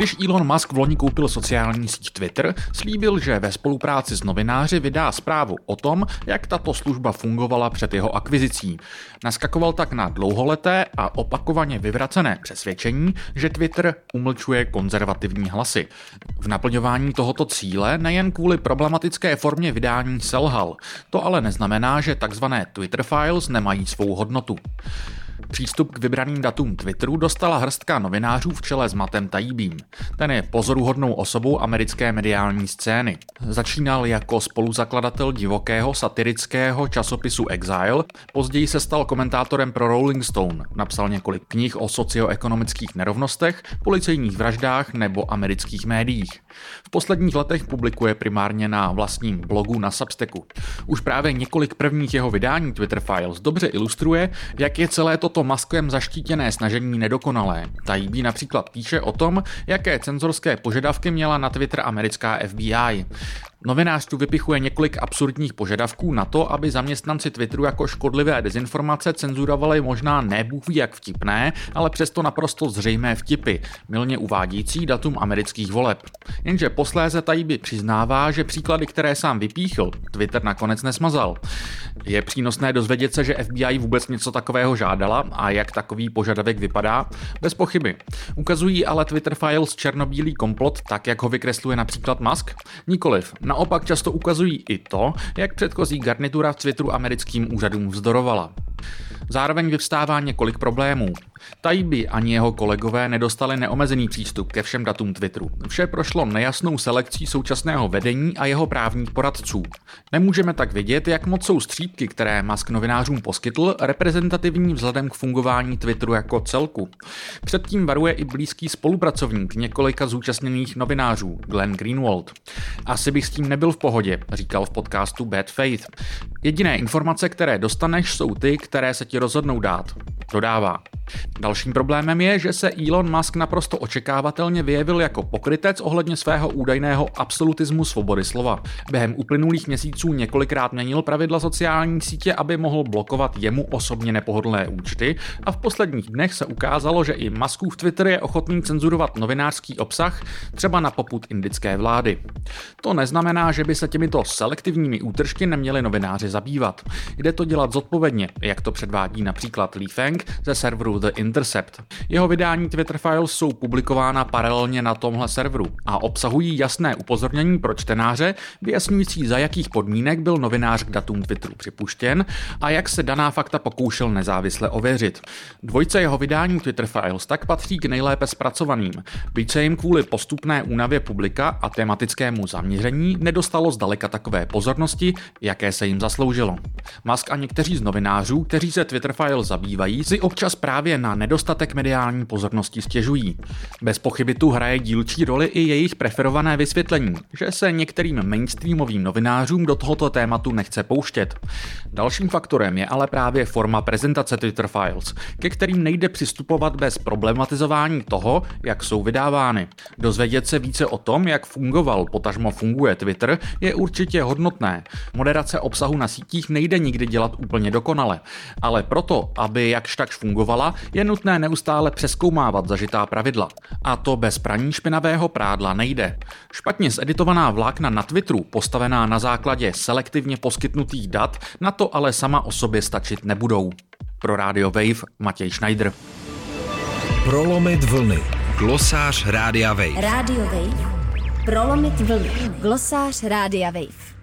Když Elon Musk v loni koupil sociální síť Twitter, slíbil, že ve spolupráci s novináři vydá zprávu o tom, jak tato služba fungovala před jeho akvizicí. Naskakoval tak na dlouholeté a opakovaně vyvracené přesvědčení, že Twitter umlčuje konzervativní hlasy. V naplňování tohoto cíle nejen kvůli problematické formě vydání selhal. To ale neznamená, že tzv. Twitter files nemají svou hodnotu. Přístup k vybraným datům Twitteru dostala hrstka novinářů v čele s Matem Taibím. Ten je pozoruhodnou osobou americké mediální scény. Začínal jako spoluzakladatel divokého satirického časopisu Exile, později se stal komentátorem pro Rolling Stone, napsal několik knih o socioekonomických nerovnostech, policejních vraždách nebo amerických médiích. V posledních letech publikuje primárně na vlastním blogu na Substacku. Už právě několik prvních jeho vydání Twitter Files dobře ilustruje, jak je celé toto to maskem zaštítěné snažení nedokonalé. Taibí například píše o tom, jaké cenzorské požadavky měla na Twitter americká FBI. Novinář tu vypichuje několik absurdních požadavků na to, aby zaměstnanci Twitteru jako škodlivé dezinformace cenzurovali možná ne jak vtipné, ale přesto naprosto zřejmé vtipy, milně uvádějící datum amerických voleb. Jenže posléze Tajibi přiznává, že příklady, které sám vypíchl, Twitter nakonec nesmazal. Je přínosné dozvědět se, že FBI vůbec něco takového žádala a jak takový požadavek vypadá? Bez pochyby. Ukazují ale Twitter Files černobílý komplot tak, jak ho vykresluje například Musk? Nikoliv. Naopak často ukazují i to, jak předchozí garnitura v Twitteru americkým úřadům vzdorovala. Zároveň vyvstává několik problémů. Tajby ani jeho kolegové nedostali neomezený přístup ke všem datům Twitteru. Vše prošlo nejasnou selekcí současného vedení a jeho právních poradců. Nemůžeme tak vidět, jak moc jsou střípky, které Musk novinářům poskytl, reprezentativní vzhledem k fungování Twitteru jako celku. Předtím varuje i blízký spolupracovník několika zúčastněných novinářů, Glenn Greenwald. Asi bych s tím nebyl v pohodě, říkal v podcastu Bad Faith. Jediné informace, které dostaneš, jsou ty, které se ti rozhodnou dát. Dodává. Dalším problémem je, že se Elon Musk naprosto očekávatelně vyjevil jako pokrytec ohledně svého údajného absolutismu svobody slova. Během uplynulých měsíců několikrát měnil pravidla sociální sítě, aby mohl blokovat jemu osobně nepohodlné účty a v posledních dnech se ukázalo, že i Muskův Twitter je ochotný cenzurovat novinářský obsah, třeba na poput indické vlády. To neznamená, že by se těmito selektivními útržky neměli novináři zabývat. Jde to dělat zodpovědně, jak to předvádí například Lee Feng ze serveru The Intercept. Jeho vydání Twitter Files jsou publikována paralelně na tomhle serveru a obsahují jasné upozornění pro čtenáře, vyjasňující za jakých podmínek byl novinář k datům Twitteru připuštěn a jak se daná fakta pokoušel nezávisle ověřit. Dvojce jeho vydání Twitter Files tak patří k nejlépe zpracovaným, byť se jim kvůli postupné únavě publika a tematickému zaměření nedostalo zdaleka takové pozornosti, jaké se jim zasloužilo. Musk a někteří z novinářů, kteří se Twitter Files zabývají, si občas právě právě na nedostatek mediální pozornosti stěžují. Bez pochyby tu hraje dílčí roli i jejich preferované vysvětlení, že se některým mainstreamovým novinářům do tohoto tématu nechce pouštět. Dalším faktorem je ale právě forma prezentace Twitter Files, ke kterým nejde přistupovat bez problematizování toho, jak jsou vydávány. Dozvědět se více o tom, jak fungoval, potažmo funguje Twitter, je určitě hodnotné. Moderace obsahu na sítích nejde nikdy dělat úplně dokonale, ale proto, aby jakž takž fungovala, je nutné neustále přeskoumávat zažitá pravidla. A to bez praní špinavého prádla nejde. Špatně zeditovaná vlákna na Twitteru, postavená na základě selektivně poskytnutých dat, na to ale sama o sobě stačit nebudou. Pro Radio Wave Matěj Schneider. Prolomit vlny. Glosář Rádia Wave. Radio Wave. Prolomit vlny. Glosář Rádia Wave.